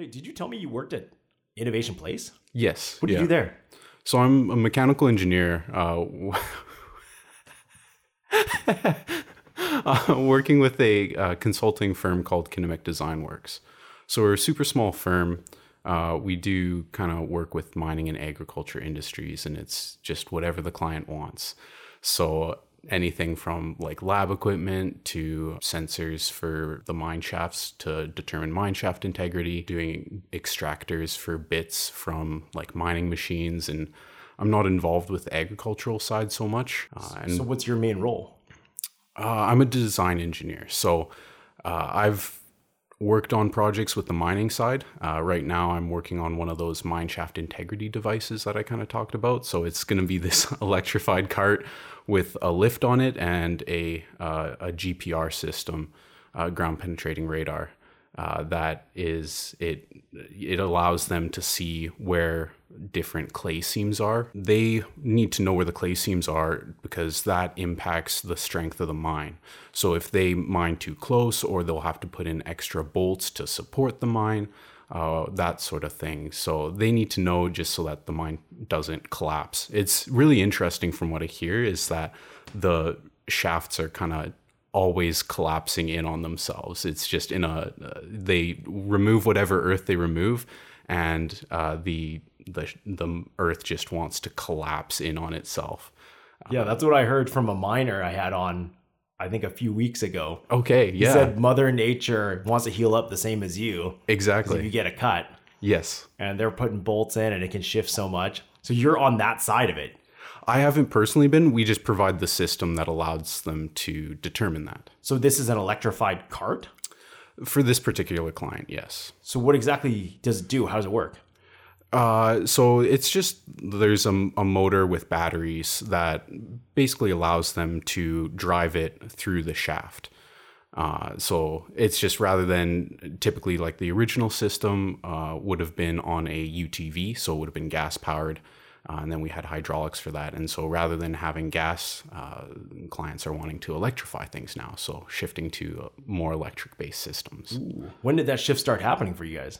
Hey, did you tell me you worked at Innovation Place? Yes. What did yeah. you do there? So I'm a mechanical engineer, uh, uh, working with a uh, consulting firm called Kinemic Design Works. So we're a super small firm. Uh, we do kind of work with mining and agriculture industries, and it's just whatever the client wants. So anything from like lab equipment to sensors for the mine shafts to determine mine shaft integrity, doing extractors for bits from like mining machines. And I'm not involved with the agricultural side so much. Uh, and So, what's your main role? uh, I'm a design engineer. So uh, I've worked on projects with the mining side. Uh, right now, I'm working on one of those mine shaft integrity devices that I kind of talked about. So it's going to be this electrified cart with a lift on it and a, uh, a GPR system, uh, ground penetrating radar. Uh, that is it it allows them to see where different clay seams are they need to know where the clay seams are because that impacts the strength of the mine so if they mine too close or they'll have to put in extra bolts to support the mine uh, that sort of thing so they need to know just so that the mine doesn't collapse it's really interesting from what i hear is that the shafts are kind of always collapsing in on themselves. It's just in a they remove whatever earth they remove, and uh, the the the earth just wants to collapse in on itself. Yeah, that's what I heard from a miner I had on, I think a few weeks ago. Okay, yeah. He said Mother Nature wants to heal up the same as you. Exactly. If you get a cut Yes, and they're putting bolts in and it can shift so much. So you're on that side of it. I haven't personally been. We just provide the system that allows them to determine that. So this is an electrified cart. For this particular client, yes. So what exactly does it do? How does it work? Uh, so it's just there's a, a motor with batteries that basically allows them to drive it through the shaft. Uh, so it's just rather than typically like the original system uh, would have been on a UTV, so it would have been gas powered. Uh, and then we had hydraulics for that. And so rather than having gas, uh, clients are wanting to electrify things now. So shifting to more electric based systems. When did that shift start happening for you guys?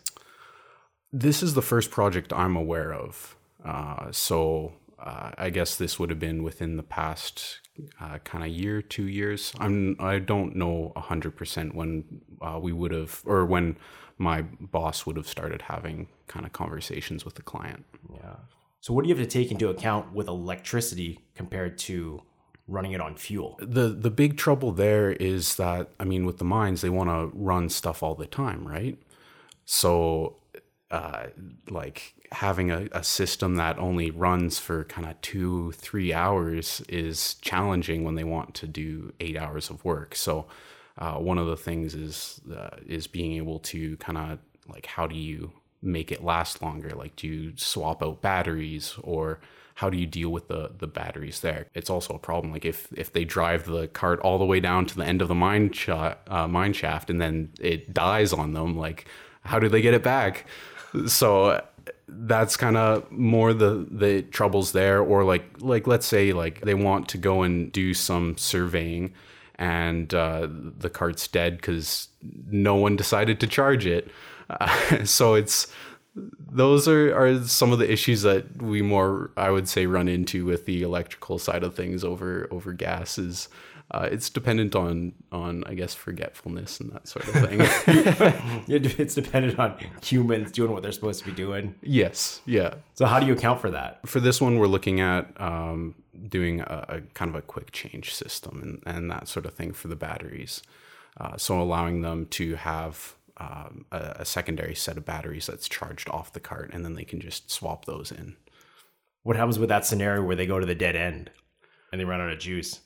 This is the first project I'm aware of. Uh, so uh, I guess this would have been within the past uh, kind of year, two years. I'm I don't know hundred percent when uh, we would have or when my boss would have started having kind of conversations with the client. Yeah. So what do you have to take into account with electricity compared to running it on fuel? The the big trouble there is that I mean with the mines they want to run stuff all the time, right? So uh, like having a, a system that only runs for kind of two three hours is challenging when they want to do eight hours of work. So uh, one of the things is uh, is being able to kind of like how do you make it last longer? Like do you swap out batteries or how do you deal with the the batteries there? It's also a problem. Like if if they drive the cart all the way down to the end of the mine uh, mine shaft and then it dies on them, like how do they get it back? So that's kind of more the the troubles there. Or like like let's say like they want to go and do some surveying and uh, the cart's dead because no one decided to charge it. Uh, so it's those are, are some of the issues that we more I would say run into with the electrical side of things over over gas is uh, it's dependent on on I guess forgetfulness and that sort of thing. It's dependent on humans doing what they're supposed to be doing. yes, yeah. So how do you account for that? For this one, we're looking at um, doing a, a kind of a quick change system and, and that sort of thing for the batteries. Uh, so allowing them to have um, a, a secondary set of batteries that's charged off the cart, and then they can just swap those in. What happens with that scenario where they go to the dead end and they run out of juice?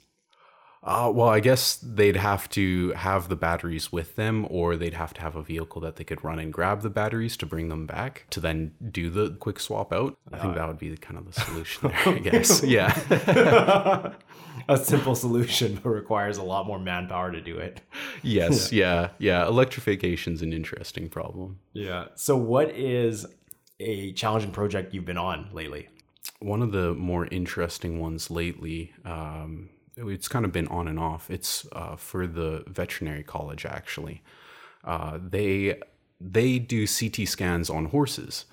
Uh, well, I guess they'd have to have the batteries with them, or they'd have to have a vehicle that they could run and grab the batteries to bring them back to then do the quick swap out. I think that would be the, kind of the solution there, I guess. Yeah. A simple solution, but requires a lot more manpower to do it. yes. Yeah. Yeah. Electrification's an interesting problem. Yeah. So what is a challenging project you've been on lately? One of the more interesting ones lately, um, it's kind of been on and off. It's uh, for the veterinary college, actually. Uh, they they do CT scans on horses,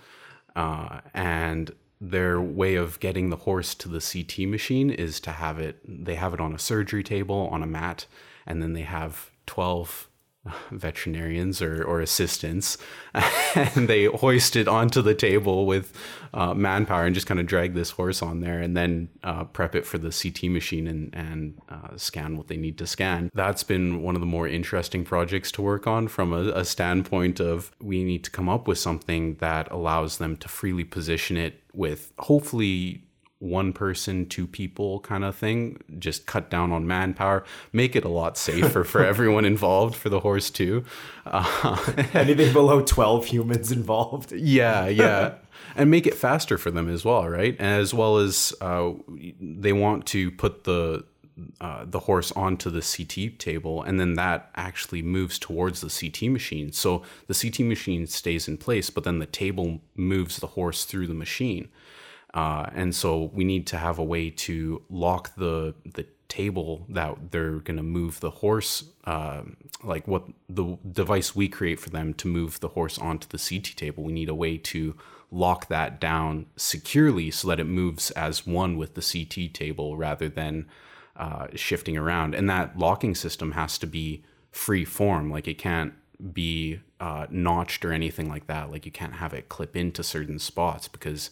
uh, and their way of getting the horse to the CT machine is to have it. They have it on a surgery table on a mat, and then they have twelve veterinarians or, or assistants and they hoist it onto the table with uh, manpower and just kind of drag this horse on there and then uh, prep it for the CT machine and, and uh, scan what they need to scan. That's been one of the more interesting projects to work on from a, a standpoint of we need to come up with something that allows them to freely position it with hopefully one person, two people kind of thing. Just cut down on manpower, make it a lot safer for everyone involved for the horse too. Uh, Anything below 12 humans involved. Yeah, yeah. and make it faster for them as well, right? As well as uh, they want to put the uh, the horse onto the CT table, and then that actually moves towards the CT machine. So the CT machine stays in place, but then the table moves the horse through the machine. Uh, and so we need to have a way to lock the the table that they're going to move the horse, uh, like what the device we create for them to move the horse onto the CT table. We need a way to lock that down securely so that it moves as one with the CT table rather than uh, shifting around. And that locking system has to be free form, like it can't be uh, notched or anything like that. Like you can't have it clip into certain spots because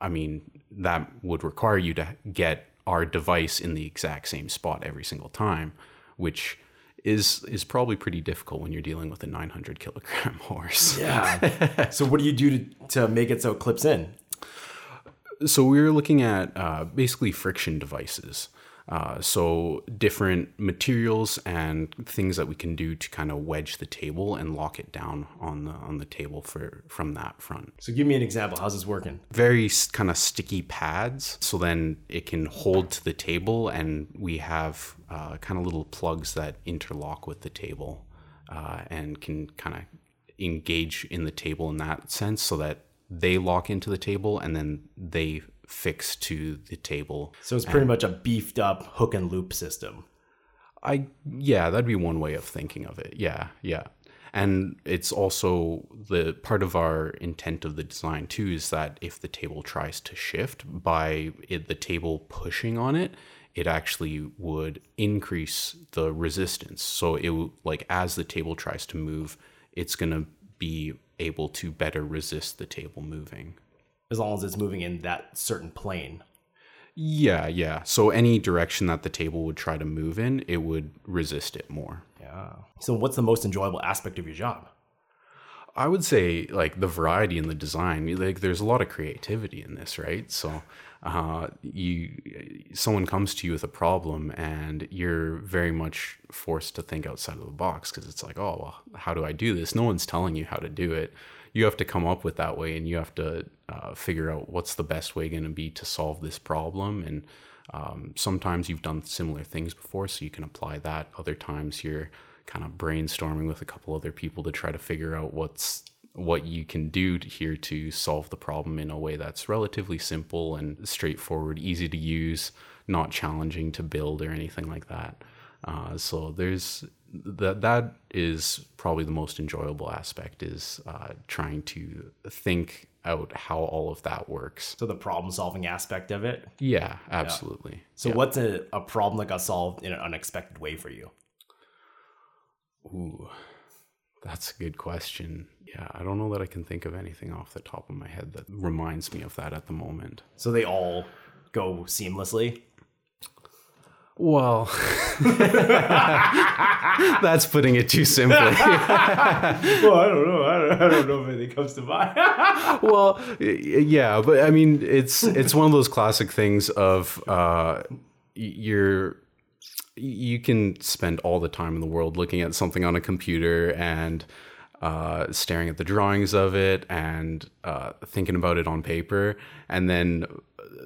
I mean, that would require you to get our device in the exact same spot every single time, which is is probably pretty difficult when you're dealing with a 900 kilogram horse. Yeah. so what do you do to, to make it so it clips in? So we were looking at uh, basically friction devices. Uh, so different materials and things that we can do to kind of wedge the table and lock it down on the on the table for from that front. So give me an example. How's this working? Very kind of sticky pads. So then it can hold to the table, and we have uh, kind of little plugs that interlock with the table uh, and can kind of engage in the table in that sense, so that they lock into the table and then they fixed to the table. So it's pretty and much a beefed up hook and loop system. I yeah, that'd be one way of thinking of it. Yeah, yeah. And it's also the part of our intent of the design too is that if the table tries to shift by it, the table pushing on it, it actually would increase the resistance. So it like as the table tries to move, it's going to be able to better resist the table moving as long as it's moving in that certain plane. Yeah, yeah. So any direction that the table would try to move in, it would resist it more. Yeah. So what's the most enjoyable aspect of your job? I would say like the variety in the design. Like there's a lot of creativity in this, right? So uh, you someone comes to you with a problem and you're very much forced to think outside of the box because it's like, oh, well, how do I do this? No one's telling you how to do it you have to come up with that way and you have to uh, figure out what's the best way going to be to solve this problem and um, sometimes you've done similar things before so you can apply that. Other times you're kind of brainstorming with a couple other people to try to figure out what's what you can do to, here to solve the problem in a way that's relatively simple and straightforward easy to use not challenging to build or anything like that. Uh, so there's that that is probably the most enjoyable aspect is uh, trying to think out how all of that works. So the problem solving aspect of it. Yeah, absolutely. Yeah. So yeah. what's a, a problem that got solved in an unexpected way for you? Ooh, that's a good question. Yeah, I don't know that I can think of anything off the top of my head that reminds me of that at the moment. So they all go seamlessly. Well, that's putting it too simply. well, I don't know. I don't, I don't know if anything comes to mind. well, yeah, but I mean, it's it's one of those classic things of uh, you're you can spend all the time in the world looking at something on a computer and uh, staring at the drawings of it and uh, thinking about it on paper, and then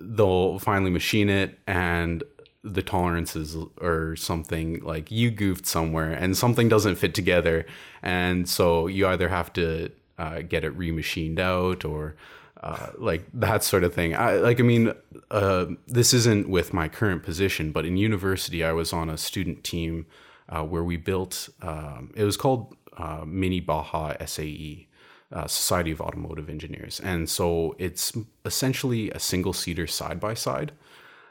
they'll finally machine it and the tolerances or something like you goofed somewhere and something doesn't fit together. And so you either have to uh, get it remachined out or uh, like that sort of thing. I, like i mean uh, this isn't with my current position but in university i was on a student team uh, where we built um, it was called uh, Mini Baja SAE, uh, Society of Automotive Engineers, and so it's essentially a single seater side by side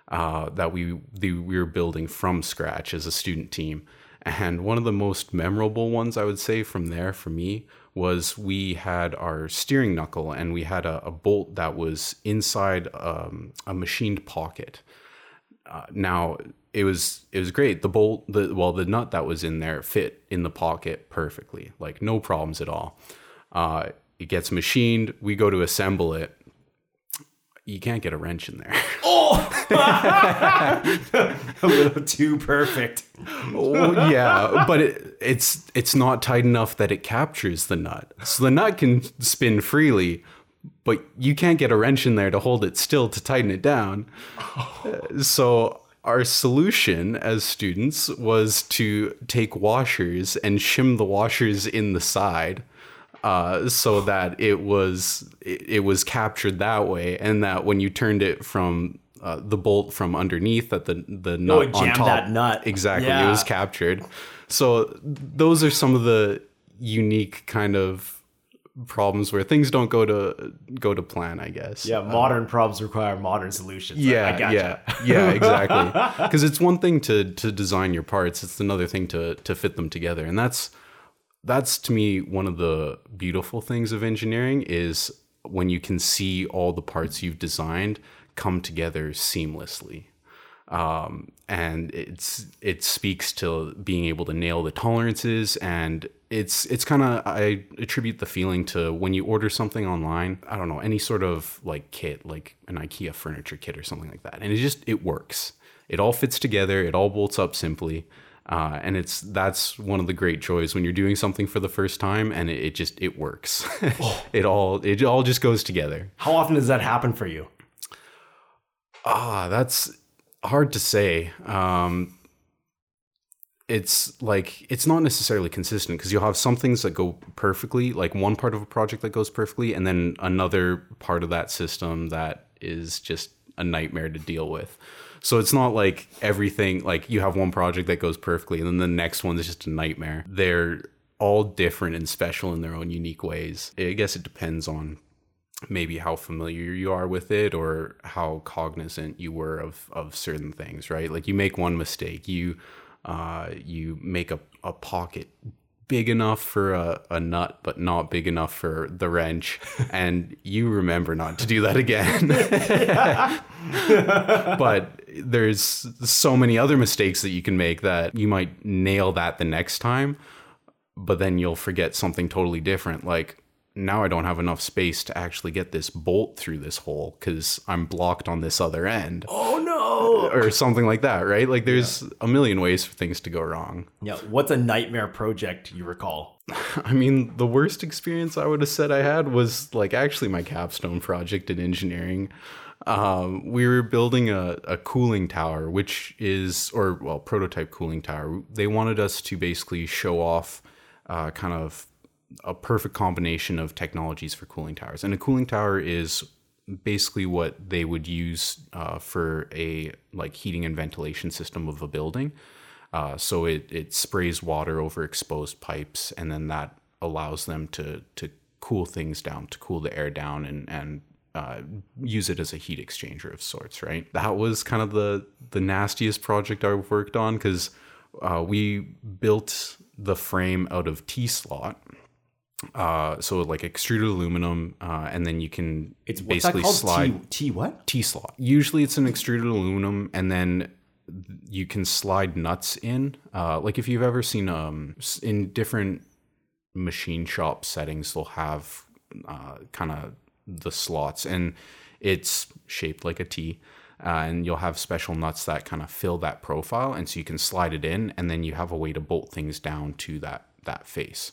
that we the, we were building from scratch as a student team. And one of the most memorable ones I would say from there for me was we had our steering knuckle and we had a, a bolt that was inside um, a machined pocket. Uh, now it was it was great. The bolt, the well, the nut that was in there fit in the pocket perfectly, like no problems at all. Uh, it gets machined. We go to assemble it. You can't get a wrench in there. Oh, a little too perfect. Oh, yeah, but it, it's it's not tight enough that it captures the nut. So the nut can spin freely, but you can't get a wrench in there to hold it still to tighten it down. Oh. So our solution as students was to take washers and shim the washers in the side. Uh, so that it was it, it was captured that way, and that when you turned it from uh, the bolt from underneath that the the nut Oh, on jammed top that nut. exactly it was captured so those are some of the unique kind of problems where things don't go to go to plan i guess Yeah, modern problems require modern solutions. Yeah I gotcha. yeah yeah exactly because it's one thing to to design your parts it's another thing to to fit them together and that's that's to me one of the beautiful things of engineering is when you can see all the parts you've designed come together seamlessly. Um, and it's it speaks to being able to nail the tolerances and it's it's kind of I attribute the feeling to when you order something online I don't know any sort of like kit like an IKEA furniture kit or something like that. And it just it works. It all fits together. It all bolts up simply uh, and it's that's one of the great joys when you're doing something for the first time and it, it just it works it all it all just goes together How often does that happen for you? Ah, that's hard to say. Um, it's like it's not necessarily consistent because you'll have some things that go perfectly, like one part of a project that goes perfectly, and then another part of that system that is just a nightmare to deal with. So it's not like everything like you have one project that goes perfectly and then the next one is just a nightmare. They're all different and special in their own unique ways. I guess it depends on maybe how familiar you are with it or how cognizant you were of of certain things right like you make one mistake you uh you make a, a pocket big enough for a, a nut but not big enough for the wrench. And you remember not to do that again. But there's so many other mistakes that you can make that you might nail that the next time but then you'll forget something totally different. Like now I don't have enough space to actually get this bolt through this hole because I'm blocked on this other end Oh no! or something like that, right? Like there's a million ways for things to go wrong. Yeah, what's a nightmare project you recall? I mean, the worst experience I would have said I had was like actually my capstone project in engineering. Um, we were building a, a cooling tower, which is, or well, prototype cooling tower. They wanted us to basically show off uh, kind of a perfect combination of technologies for cooling towers. And a cooling tower is basically what they would use uh, for a like heating and ventilation system of a building. Uh, so it, it sprays water over exposed pipes, and then that allows them to to cool things down, to cool the air down, and and uh, use it as a heat exchanger of sorts. Right. That was kind of the the nastiest project I've worked on because uh, we built the frame out of T slot. Uh, so like extruded aluminum, uh, and then you can It's basically called? slide T, T what? T slot. Usually it's an extruded aluminum, and then you can slide nuts in. Uh, like if you've ever seen um in different machine shop settings, they'll have uh, kind of the slots, and it's shaped like a T. Uh, and you'll have special nuts that kind of fill that profile, and so you can slide it in, and then you have a way to bolt things down to that that face.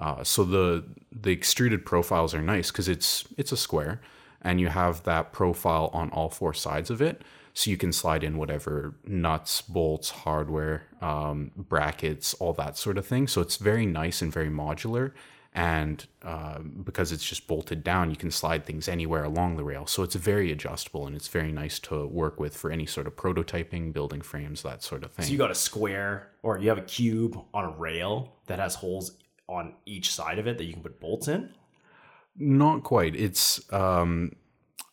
Uh, so the the extruded profiles are nice because it's it's a square, and you have that profile on all four sides of it. So you can slide in whatever nuts, bolts, hardware, um, brackets, all that sort of thing. So it's very nice and very modular. And uh, because it's just bolted down, you can slide things anywhere along the rail. So it's very adjustable and it's very nice to work with for any sort of prototyping, building frames, that sort of thing. So you got a square or you have a cube on a rail that has holes on each side of it that you can put bolts in? Not quite. It's um,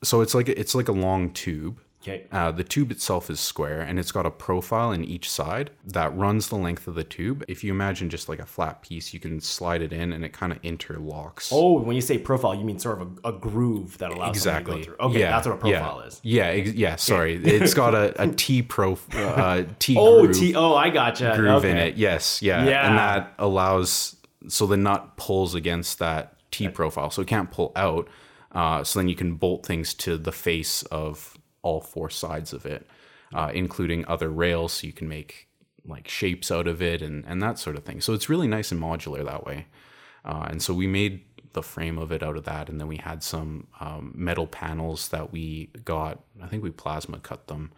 so it's like it's like a long tube. Okay. Uh, the tube itself is square and it's got a profile in each side that runs the length of the tube. If you imagine just like a flat piece, you can slide it in and it kind of interlocks. Oh, when you say profile, you mean sort of a, a groove that allows exactly. to go through. Okay, yeah, that's what a profile yeah. is. Yeah, ex- yeah. Sorry, it's got a, a T pro uh, T Oh, groove, T. Oh, I gotcha. groove okay. in it. Yes, yeah. Yeah. and that allows so the nut pulls against that T profile, so it can't pull out. Uh, so then you can bolt things to the face of all four sides of it, uh, including other rails, so you can make like shapes out of it and and that sort of thing. So it's really nice and modular that way. Uh, and so we made the frame of it out of that, and then we had some um, metal panels that we got. I think we plasma cut them,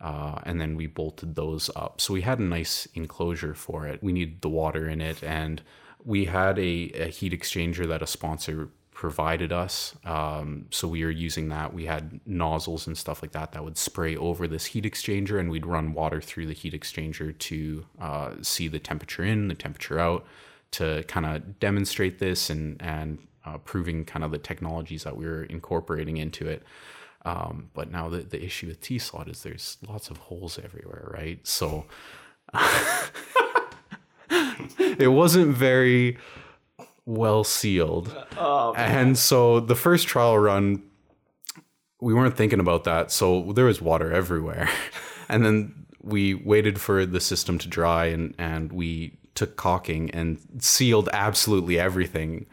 uh, and then we bolted those up. So we had a nice enclosure for it. We needed the water in it, and we had a, a heat exchanger that a sponsor provided us. Um, so we were using that. We had nozzles and stuff like that that would spray over this heat exchanger, and we'd run water through the heat exchanger to uh, see the temperature in, the temperature out, to kind of demonstrate this and and uh, proving kind of the technologies that we were incorporating into it. Um, but now the, the issue with T slot is there's lots of holes everywhere, right? So it wasn't very well sealed. and so the first trial run, we weren't thinking about that. So there was water everywhere. and then we waited for the system to dry and, and we took caulking and sealed absolutely everything,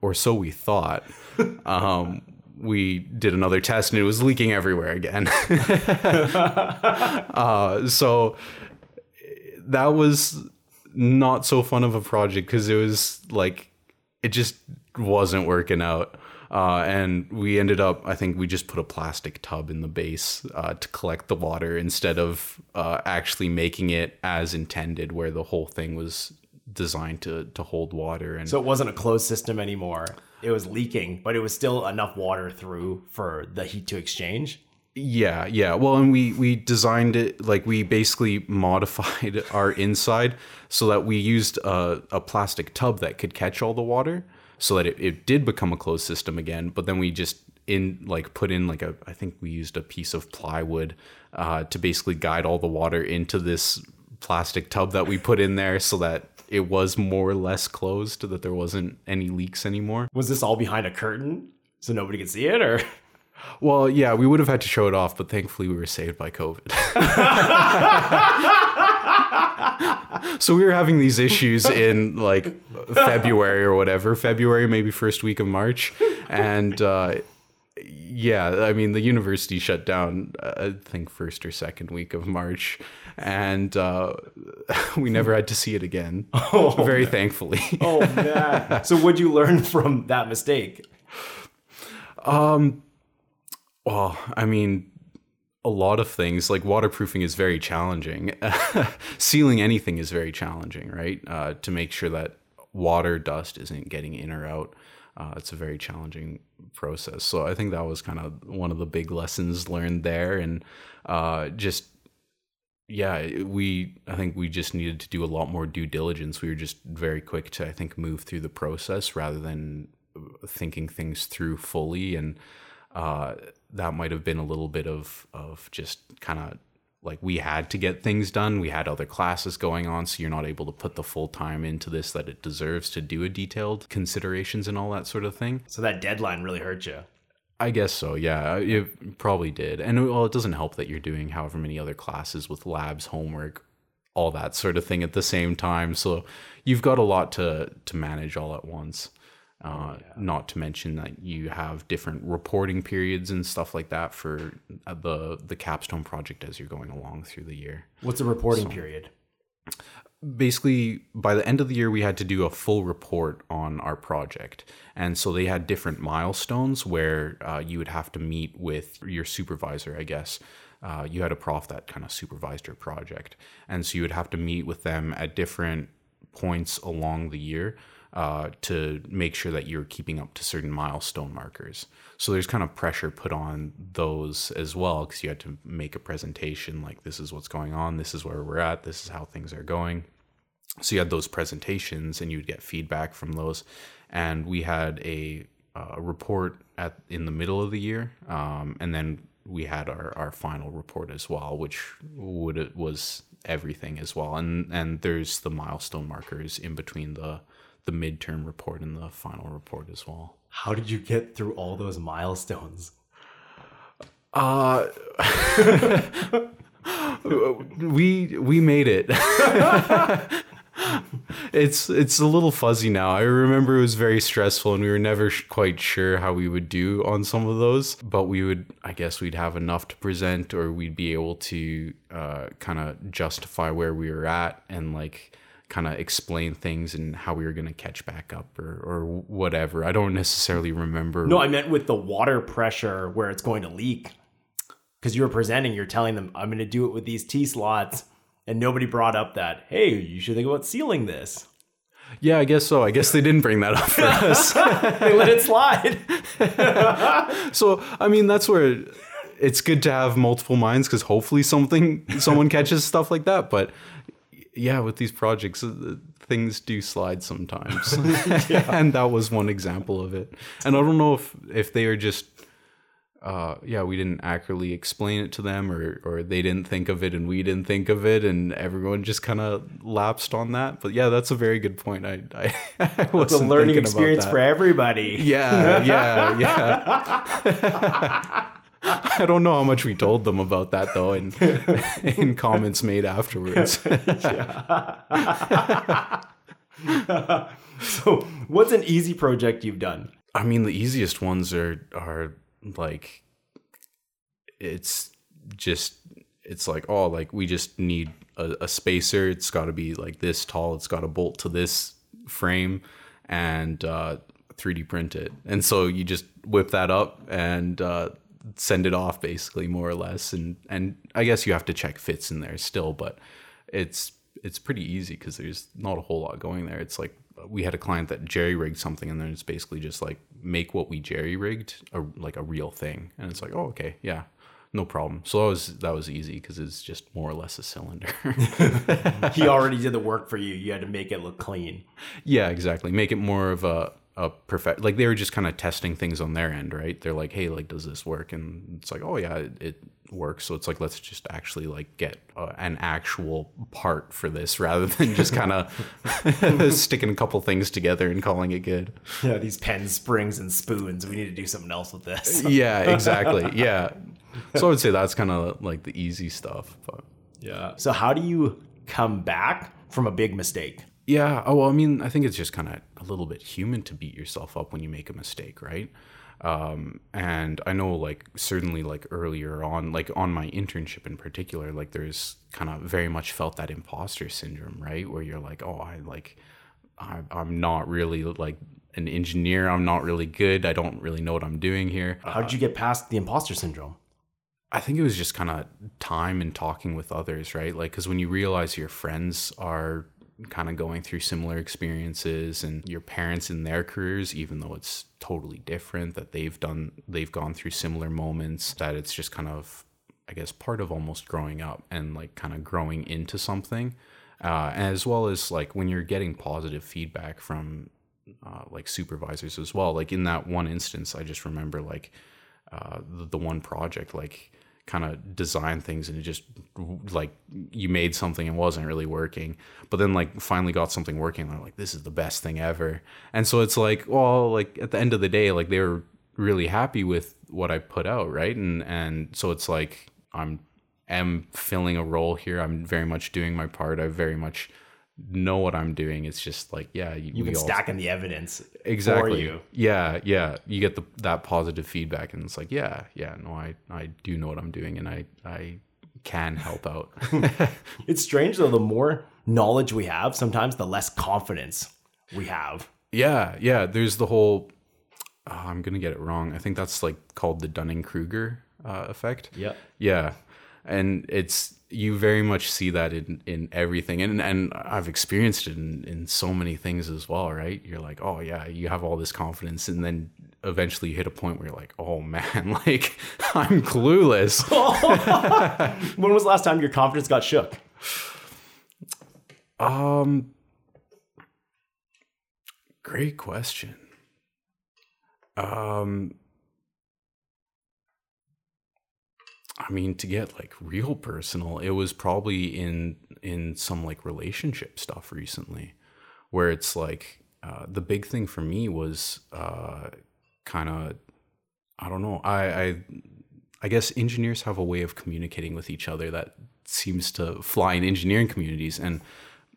or so we thought. Um, we did another test and it was leaking everywhere again. uh, so that was not so fun of a project because it was like it just wasn't working out. Uh, and we ended up, I think we just put a plastic tub in the base uh, to collect the water instead of uh, actually making it as intended, where the whole thing was designed to to hold water. And So it wasn't a closed system anymore. It was leaking, but it was still enough water through for the heat to exchange. Yeah, yeah. Well, and we we designed it like we basically modified our inside so that we used a, a plastic tub that could catch all the water, so that it, it did become a closed system again. But then we just in like put in like a I think we used a piece of plywood uh, to basically guide all the water into this plastic tub that we put in there, so that it was more or less closed, that there wasn't any leaks anymore. Was this all behind a curtain so nobody could see it, or? Well, yeah, we would have had to show it off, but thankfully we were saved by COVID. so we were having these issues in like February or whatever, February, maybe first week of March. And uh, yeah, I mean, the university shut down, uh, I think, first or second week of March. And uh, we never had to see it again. very thankfully. Oh man! so what'd you learn from that mistake? Well, I mean, a lot of things like waterproofing is very challenging. Sealing anything is very challenging, right? Uh, to make sure that water dust isn't getting in or out. Uh, it's a very challenging process. So I think that was kind of one of the big lessons learned there, and uh, just yeah, we I think we just needed to do a lot more due diligence. We were just very quick to I think move through the process rather than thinking things through fully and uh, that might have been a little bit of of just kind of like we had to get things done. We had other classes going on, so you're not able to put the full time into this that it deserves to do a detailed considerations and all that sort of thing. So that deadline really hurt you. I guess so. Yeah, uh, it probably did. And well, it doesn't help that you're doing however many other classes with labs, homework, all that sort of thing at the same time. So you've got a lot to to manage all at once. Uh, Not to mention that you have different reporting periods and stuff like that for uh, the the capstone project as you're going along through the year. What's the reporting period? basically by the end of the year we had to do a full report on our project. And so they had different milestones where uh, you would have to meet with your supervisor i guess. Uh, you had a prof that kind of supervised your project. And so you would have to meet with them at different points along the year uh, to make sure that you're keeping up to certain milestone markers. So there's kind of pressure put on those as well because you had to make a presentation like this is what's going on, this is where we're at, this is how things are going. so you had those presentations and you'd get feedback from those and we had a report at in the middle of the year um, and then we had our, our final report as well which would was everything as well and and there's the milestone markers in between the the midterm report and the final report as well How did you get through all those milestones? uh we we made it it's it's a little fuzzy now. I remember it was very stressful, and we were never sh- quite sure how we would do on some of those. But we would, I guess, we'd have enough to present, or we'd be able to uh, kind of justify where we were at, and like kind of explain things and how we were going to catch back up, or or whatever. I don't necessarily remember. No, I meant with the water pressure where it's going to leak. Because you were presenting, you're telling them, I'm going to do it with these T slots. And nobody brought up that, hey, you should think about sealing this. Yeah, I guess so. I guess they didn't bring that up for us. They let it slide. So I mean, that's where it's good to have multiple minds because hopefully something someone catches stuff like that. But yeah, with these projects, uh, things do slide sometimes, and that was one example of it. And I don't know if if they are just. Uh, yeah, we didn't accurately explain it to them, or or they didn't think of it, and we didn't think of it, and everyone just kind of lapsed on that. But yeah, that's a very good point. I I, I was a learning experience for everybody. Yeah, yeah, yeah. I don't know how much we told them about that though, in in comments made afterwards. So, what's an easy project you've done? I mean, the easiest ones are are like it's just it's like oh, like we just need a, a spacer. It's got to be like this tall. It's got to bolt to this frame and uh, 3D print it. And so you just whip that up and uh, send it off, basically, more or less. And and I guess you have to check fits in there still, but it's it's pretty easy because there's not a whole lot going there. It's like we had a client that jerry rigged something, and then it's basically just like make what we jerry rigged a, like a real thing, and it's like oh okay yeah. No problem. So that was that was easy because it's just more or less a cylinder. He already did the work for you. You had to make it look clean. Yeah, exactly. Make it more of a a perfect like they were just kind of testing things on their end, right? They're like, "Hey, like does this work?" And it's like, "Oh yeah, it, it works." So it's like let's just actually like get uh, an actual part for this rather than just kind of sticking a couple things together and calling it good. Yeah, these pen springs and spoons. We need to do something else with this. Yeah, exactly. Yeah. So I would say that's kind of like the easy stuff, but Yeah. So, how do you come back from a big mistake? Yeah. Oh, well, I mean, I think it's just kind of a little bit human to beat yourself up when you make a mistake, right? Um, and I know, like, certainly, like, earlier on, like, on my internship in particular, like, there's kind of very much felt that imposter syndrome, right? Where you're like, oh, I like, I, I'm not really like an engineer. I'm not really good. I don't really know what I'm doing here. How did you get past the imposter syndrome? I think it was just kind of time and talking with others, right? Like, because when you realize your friends are kind of going through similar experiences and your parents in their careers, even though it's totally different, that they've done, they've gone through similar moments, that it's just kind of, I guess, part of almost growing up and like kind of growing into something. Uh, as well as like when you're getting positive feedback from uh, like supervisors as well. Like in that one instance, I just remember like uh, the, the one project, like kind of design things and it just like you made something and wasn't really working but then like finally got something working they're like this is the best thing ever. And so it's like well like at the end of the day like they were really happy with what i put out right? And and so it's like i'm am filling a role here. I'm very much doing my part. I very much know what i'm doing. It's just like yeah you, You've we been all- stacking the evidence exactly. for you. yeah yeah. You get the that positive feedback and it's like yeah yeah no i i do know what i'm doing and i i can help out. It's strange though, the more knowledge we have, sometimes the less confidence we have. yeah yeah. There's the whole oh, i'm gonna get it wrong. I think that's like called the dunning-kruger uh, effect. Yeah. yeah and it's you very much see that in in everything and and i've experienced it in in so many things as well right you're like oh yeah you have all this confidence and then eventually you hit a point where you're like oh man like i'm clueless When was the last time your confidence got shook? um Great question. Um, I mean, to get like real personal, it was probably in in some like relationship stuff recently, where it's like uh, the big thing for me was uh, kind of I don't know. I, I I guess engineers have a way of communicating with each other that seems to fly in engineering communities, and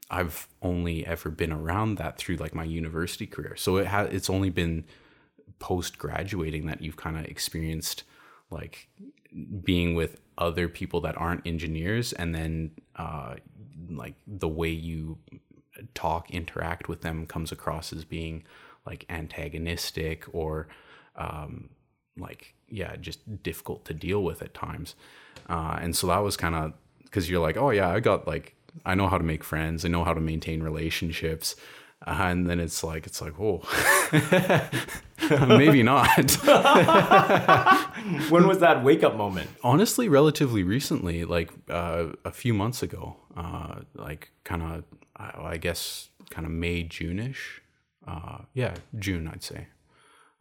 I've only ever been around that through like my university career. So it has it's only been post graduating that you've kind of experienced like being with other people that aren't engineers and then uh, like the way you talk interact with them comes across as being like antagonistic or um, like yeah just difficult to deal with at times. Uh, and so that was kind of because you're like oh yeah i got like i know how to make friends. I know how to maintain relationships uh, and then it's like it's like oh maybe not. When was that wake up moment? Honestly relatively recently like uh, a few months ago uh, like kind of I, I guess kind of may june-ish uh, yeah june i'd say.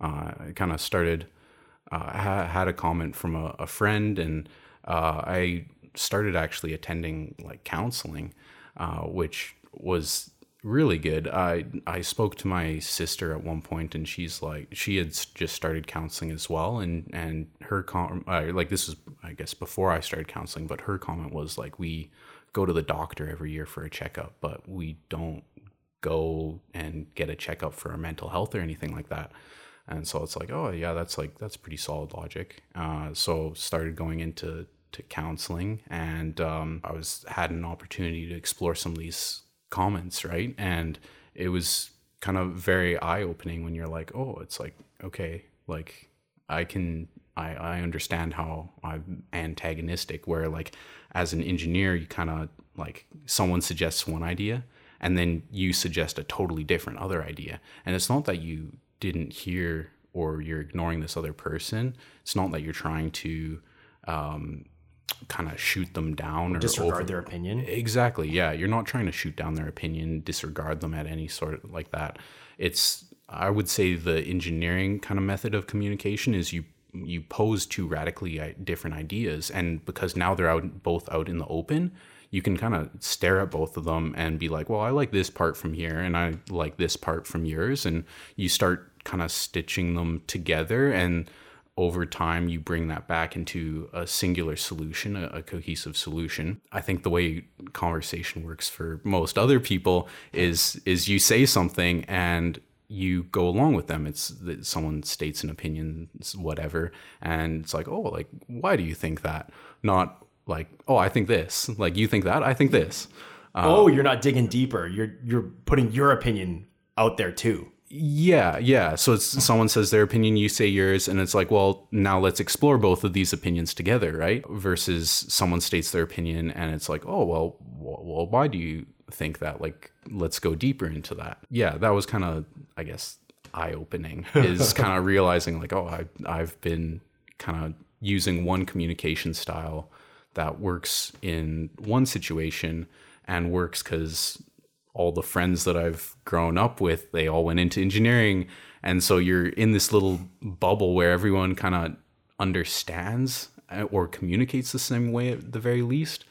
Uh, i kind of started uh, ha- had a comment from a, a friend and i started actually attending like counseling which was really good. I I spoke to my sister at one point, and she's like, she had just started counseling as well, and and her com uh, like this is I guess before I started counseling, but her comment was like, we go to the doctor every year for a checkup, but we don't go and get a checkup for our mental health or anything like that. And so it's like, oh yeah, that's like that's pretty solid logic. Uh, so started going into to counseling, and um, I was had an opportunity to explore some of these comments, right? And it was kind of very eye opening when you're like, oh, it's like, okay, like I can, I, I understand how I'm antagonistic, where like as an engineer, you kind of like someone suggests one idea and then you suggest a totally different other idea. And it's not that you didn't hear or you're ignoring this other person. It's not that you're trying to um, kind of shoot them down or disregard over- their opinion Exactly. Yeah, you're not trying to shoot down their opinion, disregard them at any sort of like that. It's I would say the engineering kind of method of communication is you you pose two radically uh, different ideas and because now they're out both out in the open, you can kind of stare at both of them and be like, "Well, I like this part from here and I like this part from yours." And you start kind of stitching them together and over time you bring that back into a singular solution a, a, cohesive solution. I think the way conversation works for most other people is is you say something and you go along with them. It's that someone states an opinion whatever and it's like oh like why do you think that? Not like oh i think this. Like you think that i think this. Uh, oh you're not digging deeper. You're you're putting your opinion out there too yeah, yeah. So it's someone says their opinion, you say yours, and it's like, well, now let's explore both of these opinions together, right? Versus someone states their opinion, and it's like, oh, well, well, why do you think that? Like, let's go deeper into that. Yeah, that was kind of, I guess, eye opening. Is kind of realizing like, oh, I I've been kind of using one communication style that works in one situation and works because all the friends that I've grown up with, they all went into engineering. And so you're in this little bubble where everyone kind of understands uh, or communicates the same way at the very least.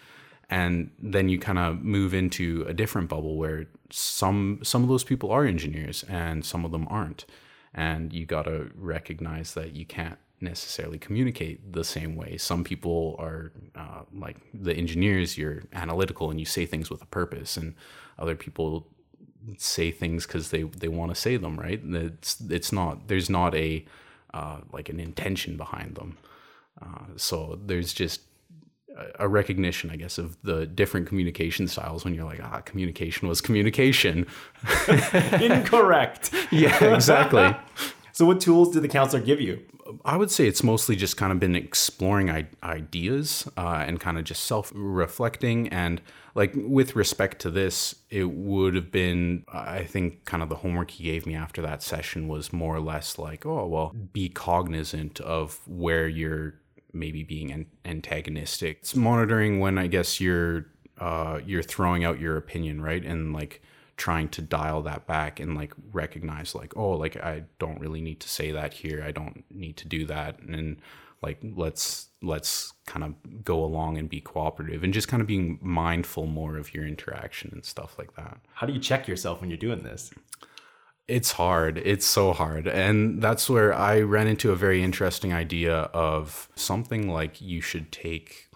And then you kind of move into a different bubble where some some of those people are engineers and some of them aren't. And you got to recognize that you can't necessarily communicate the same way. Some people are uh, like the engineers, you're analytical and you say things with a purpose, and other people say things because they they want to say them. Right? It's it's not there's not a uh, like an intention behind them. Uh, so there's just a recognition, I guess, of the different communication styles when you're like, ah, communication was communication. Incorrect. yeah, exactly. so, what tools did the counselor give you? I would say it's mostly just kind of been exploring I- ideas uh, and kind of just self reflecting. And like with respect to this, it would have been, I think, kind of the homework he gave me after that session was more or less like, oh, well, be cognizant of where you're maybe being an- antagonistic. It's monitoring when I guess you're uh, you're throwing out your opinion, right? And like trying to dial that back and like recognize like oh like i don't really need to say that here i don't need to do that and like let's let's kind of go along and be cooperative and just kind of being mindful more of your interaction and stuff like that How do you check yourself when you're doing this? it's hard. It's so hard. And that's where I ran into a very interesting idea of something like you should take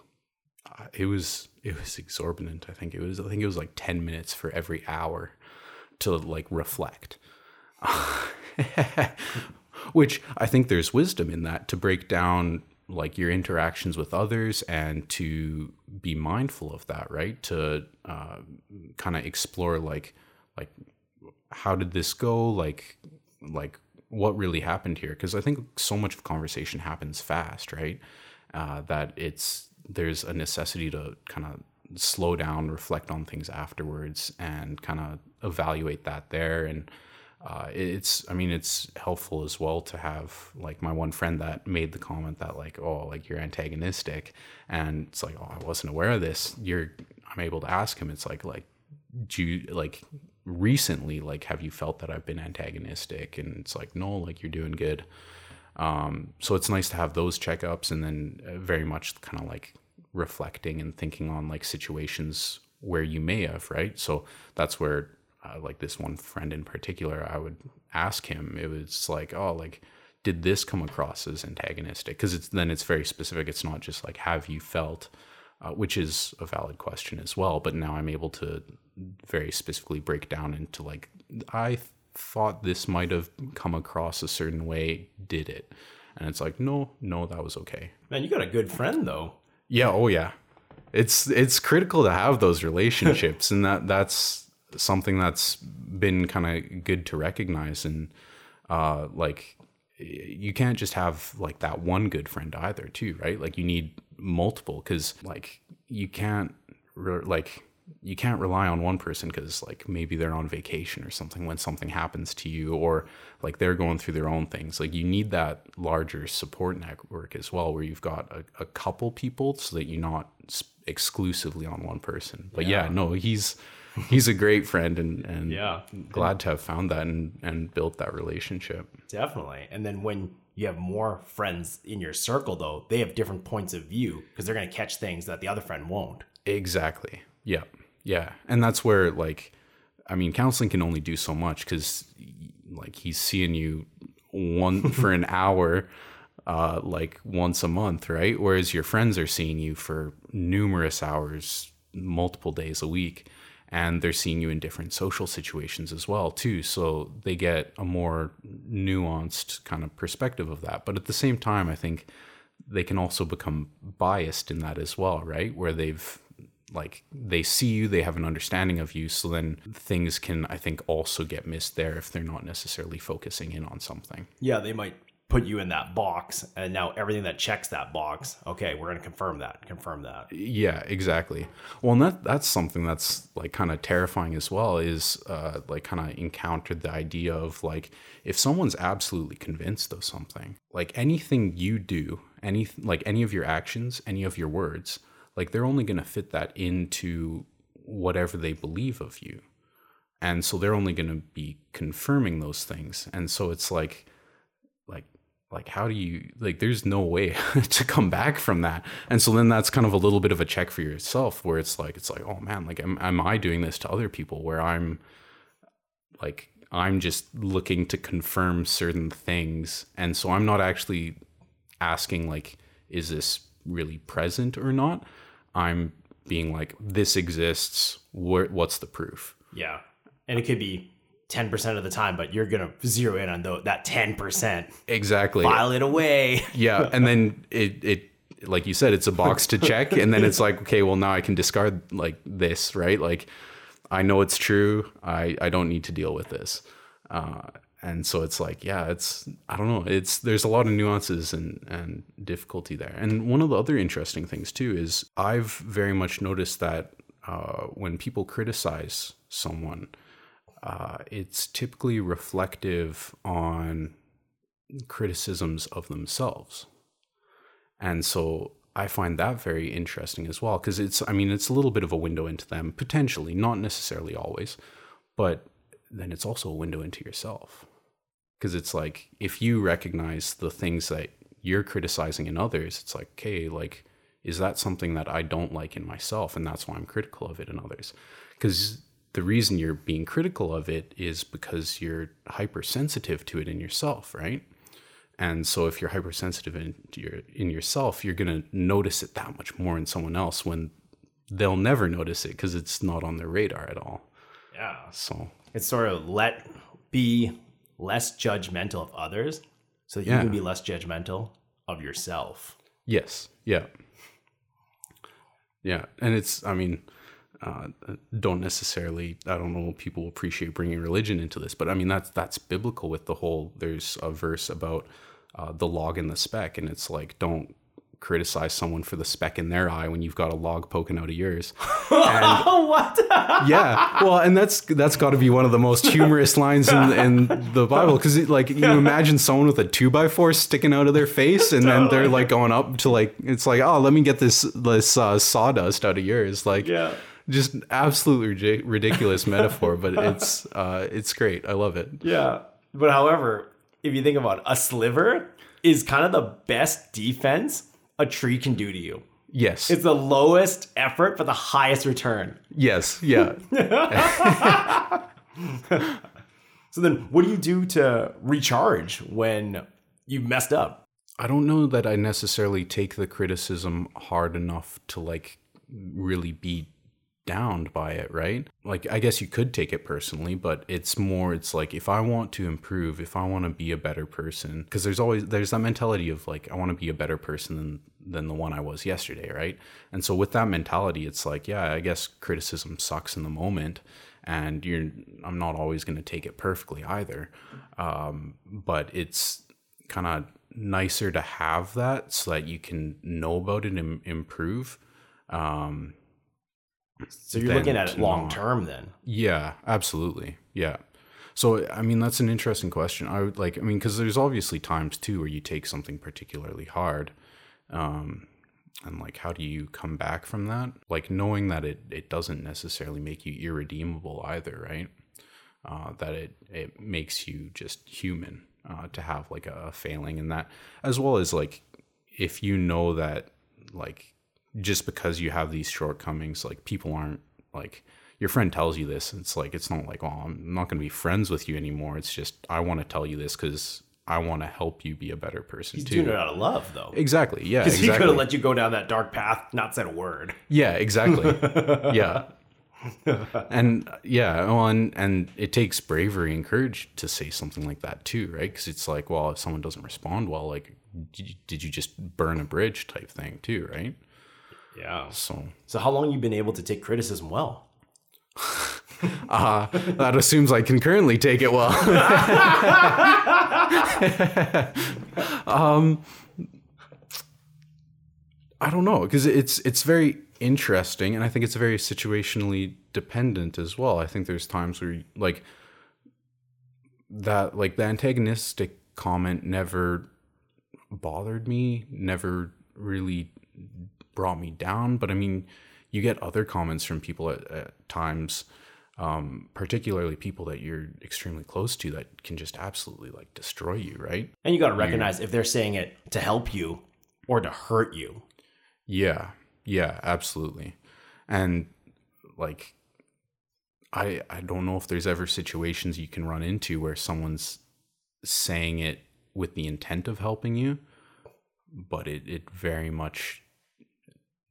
uh, it was it was exorbitant. I think it was I think it was like 10 minutes for every hour to like reflect. Which I think there's wisdom in that to break down like your interactions with others and to be mindful of that, right? To uh, kind of explore like like how did this go like like what really happened here because i think so much of conversation happens fast right uh, that it's there's a necessity to kind of slow down reflect on things afterwards and kind of evaluate that there. And uh, it's i mean it's helpful as well to have like my one friend that made the comment that like oh like you're antagonistic. And it's like oh i wasn't aware of this. You're i'm able to ask him. It's like like do you like recently like have you felt that i've been antagonistic? And it's like no like you're doing good um so it's nice to have those checkups and then uh, very much kind of like reflecting and thinking on like situations where you may have right? So that's where uh, like this one friend in particular i would ask him it was like oh like did this come across as antagonistic? Because it's then it's very specific. It's not just like have you felt? Uh, which is a valid question as well but now i'm able to very specifically break down into like i thought this might have come across a certain way did it. And it's like no no that was okay. Man, you got a good friend though. yeah oh yeah. It's it's critical to have those relationships and that that's something that's been kind of good to recognize and uh like you can't just have like that one good friend either too right? Like you need multiple because like you can't re- like you can't rely on one person because like maybe they're on vacation or something when something happens to you or like they're going through their own things like you need that larger support network as well where you've got a, a couple people so that you're not exclusively on one person but yeah, no he's he's a great friend and and Yeah. glad to have found that and and built that relationship Definitely. And then when you have more friends in your circle, though, they have different points of view because they're going to catch things that the other friend won't. Exactly. Yeah. Yeah. And that's where like I mean counseling can only do so much cuz like he's seeing you one for an hour uh like once a month, right? Whereas your friends are seeing you for numerous hours multiple days a week and they're seeing you in different social situations as well too so they get a more nuanced kind of perspective of that but at the same time i think they can also become biased in that as well right where they've like they see you they have an understanding of you so then things can i think also get missed there if they're not necessarily focusing in on something Yeah, they might put you in that box, and now everything that checks that box, okay, we're going to confirm that, confirm that. Yeah, exactly. Well, and that that's something that's like kind of terrifying as well. Is uh, like kind of encountered the idea of like if someone's absolutely convinced of something, like anything you do, any like any of your actions, any of your words, like they're only going to fit that into whatever they believe of you, and so they're only going to be confirming those things, and so it's like like like how do you like there's no way to come back from that. And so then that's kind of a little bit of a check for yourself where it's like it's like oh man like am, am i doing this to other people where i'm like i'm just looking to confirm certain things. And so i'm not actually asking like is this really present or not i'm being like this exists what's the proof Yeah. And it could be 10% of the time, but you're going to zero in on tho- that 10%. exactly File it away. yeah and then it it like you said it's a box to check and then it's like okay well now i can discard like this right like i know it's true i i don't need to deal with this uh and so it's like yeah it's i don't know it's there's a lot of nuances and and difficulty there and one of the other interesting things too is i've very much noticed that uh when people criticize someone uh it's typically reflective on criticisms of themselves. And so I find that very interesting as well because it's I mean it's a little bit of a window into them potentially, not necessarily always, but then it's also a window into yourself because it's like if you recognize the things that you're criticizing in others it's like okay like is that something that i don't like in myself and that's why i'm critical of it in others? Because the reason you're being critical of it is because you're hypersensitive to it in yourself right? And so if you're hypersensitive in your in yourself you're going to notice it that much more in someone else when they'll never notice it because it's not on their radar at all. Yeah. so. It's sort of let be less judgmental of others so that you can be less judgmental of yourself. Yes. Yeah. Yeah, and it's. I mean, uh, don't necessarily. I don't know. People appreciate bringing religion into this, but I mean that's that's biblical with the whole. There's a verse about uh, the log and the speck, and it's like don't criticize someone for the speck in their eye when you've got a log poking out of yours. Oh, what? yeah well and that's that's got to be one of the most humorous lines in, in the bible because like you imagine someone with a two by four sticking out of their face and then they're like going up to like it's like oh let me get this this uh, sawdust out of yours like Yeah. just absolutely ridiculous metaphor but it's uh it's great i love it yeah. But however, if you think about it, a sliver is kind of the best defense a tree can do to you. yes It's the lowest effort for the highest return. yes yeah So then what do you do to recharge when you messed up? I don't know that I necessarily take the criticism hard enough to like really be downed by it, right? Like I guess you could take it personally, but it's more it's like if I want to improve, if I want to be a better person, because there's always there's that mentality of like I want to be a better person than than the one I was yesterday, right? And so with that mentality, it's like, yeah, I guess criticism sucks in the moment and you're I'm not always going to take it perfectly either. Um, but it's kind of nicer to have that so that you can know about it and improve. Um, So you're looking at it long not. term then. yeah, absolutely. Yeah. So, I mean, that's an interesting question. I would like, I mean, because there's obviously times too where you take something particularly hard. Um, and like, how do you come back from that? Like, knowing that it, it doesn't necessarily make you irredeemable either, right? Uh, that it, it makes you just human uh, to have like a failing in that, as well as like, if you know that, like, just because you have these shortcomings, like, people aren't like, your friend tells you this, it's like it's not like, oh, I'm not going to be friends with you anymore. It's just I want to tell you this because I want to help you be a better person He's too. doing it out of love though. Exactly. Yeah. Because he could Exactly. have let you go down that dark path, not said a word. yeah. Exactly. yeah. And yeah, well, and and it takes bravery and courage to say something like that too, right? Because it's like, well, if someone doesn't respond well, like, did you, did you just burn a bridge type thing too, right? Yeah. So So how long you been able to take criticism well? uh, that assumes I can currently take it well. um, I don't know because it's it's very interesting, and I think it's very situationally dependent as well. I think there's times where like that, like the antagonistic comment never bothered me, never really brought me down. But I mean, you get other comments from people at, at times, um, particularly people that you're extremely close to that can just absolutely like destroy you, right? And you got to recognize if they're saying it to help you or to hurt you. Yeah, yeah, absolutely. And like, I I don't know if there's ever situations you can run into where someone's saying it with the intent of helping you, but it it very much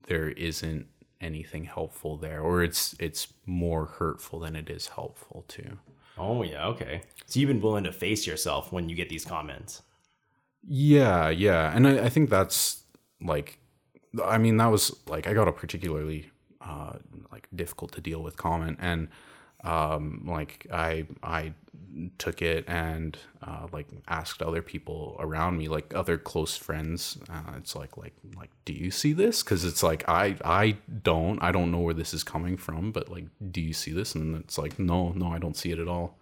there isn't anything helpful there, or it's it's more hurtful than it is helpful too. Oh yeah, okay. So you've been willing to face yourself when you get these comments. Yeah, yeah, and I, I think that's like, I mean, that was like I got a particularly uh, like difficult to deal with comment, and um, like I I took it and uh, like asked other people around me, like other close friends. Uh, it's like like like, do you see this? Because it's like I I don't I don't know where this is coming from, but like, do you see this? And it's like, no, no, I don't see it at all.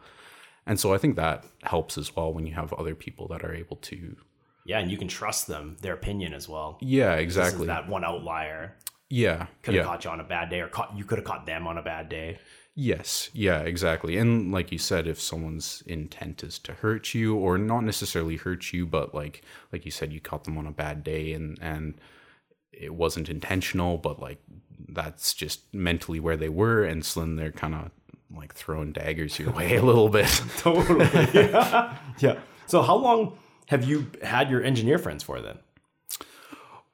And so I think that helps as well when you have other people that are able to Yeah, and you can trust them, their opinion as well. Yeah, exactly. that one outlier. Yeah. Could have yeah. caught you on a bad day, or caught you could have caught them on a bad day. Yes, yeah, exactly. And like you said, if someone's intent is to hurt you or not necessarily hurt you, but like like you said, you caught them on a bad day and and it wasn't intentional, but like that's just mentally where they were, and so then they're kind of like throwing daggers your way a little bit. Totally. yeah. yeah. So how long have you had your engineer friends for then?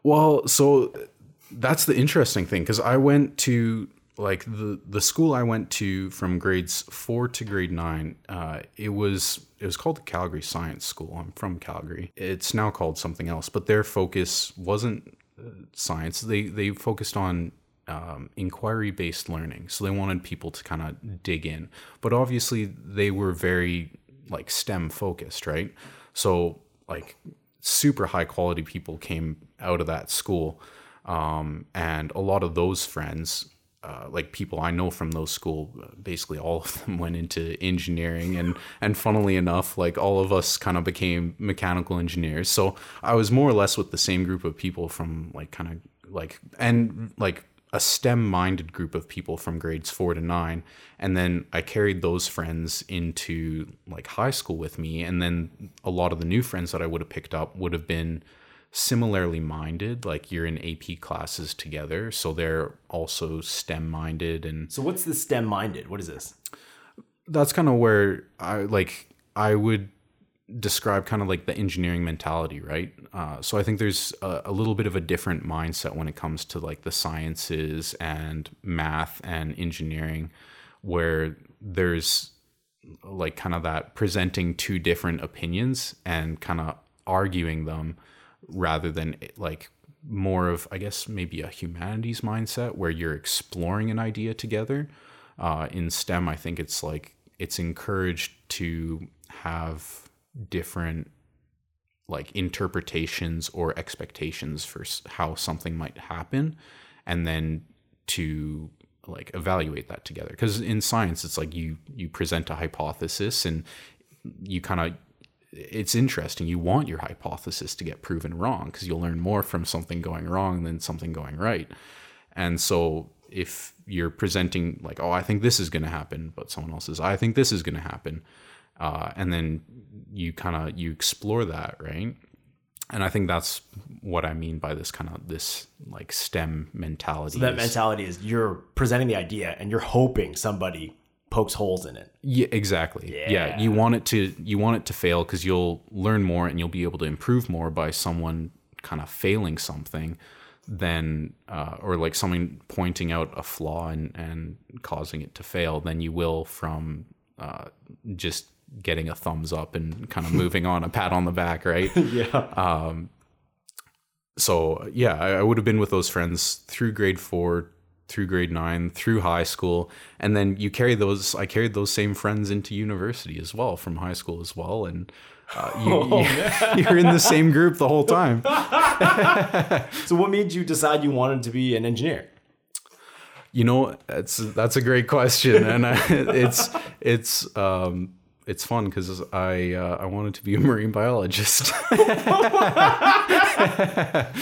Well, so that's the interesting thing because I went to like the the school I went to from grades four to grade nine. Uh, it was it was called the Calgary Science School. I'm from Calgary. It's now called something else, but their focus wasn't uh, science. They they focused on um, inquiry based learning. So they wanted people to kind of dig in, but obviously they were very like STEM focused, right? So like super high quality people came out of that school. Um, and a lot of those friends, uh, like people I know from those school, basically all of them went into engineering, and and funnily enough, like all of us kind of became mechanical engineers. So I was more or less with the same group of people from like kind of like and like a STEM minded group of people from grades four to nine. And then I carried those friends into like high school with me. And then a lot of the new friends that I would have picked up would have been similarly minded. Like you're in AP classes together. So they're also STEM minded. And So what's the STEM minded? What is this? that's kind of where I like, I would describe kind of like the engineering mentality, right? Uh, so I think there's a, a little bit of a different mindset when it comes to like the sciences and math and engineering, where there's like kind of that presenting two different opinions and kind of arguing them rather than like more of I guess maybe a humanities mindset where you're exploring an idea together. Uh, in STEM, I think it's like it's encouraged to have different like interpretations or expectations for how something might happen and then to like evaluate that together because in science it's like you you present a hypothesis and you kind of it's interesting. You want your hypothesis to get proven wrong because you'll learn more from something going wrong than something going right. And so if you're presenting like oh i think this is going to happen but someone else says i think this is going to happen uh, and then you kind of you explore that right? And i think that's what i mean by this kind of this like stem mentality So That is- mentality is you're presenting the idea and you're hoping somebody pokes holes in it. Yeah, exactly. Yeah. Yeah. you want it to you want it to fail because you'll learn more and you'll be able to improve more by someone kind of failing something than uh, or like someone pointing out a flaw and and causing it to fail than you will from uh, just getting a thumbs up and kind of moving on a pat on the back, right? Yeah. Um, so yeah, I, I would have been with those friends through grade four, through grade nine, through high school, and then you carry those. I carried those same friends into university as well, from high school as well, and uh, you, you, you're in the same group the whole time. So what made you decide you wanted to be an engineer? You know, that's that's a great question, and I, it's it's um, it's fun because I uh, I wanted to be a marine biologist.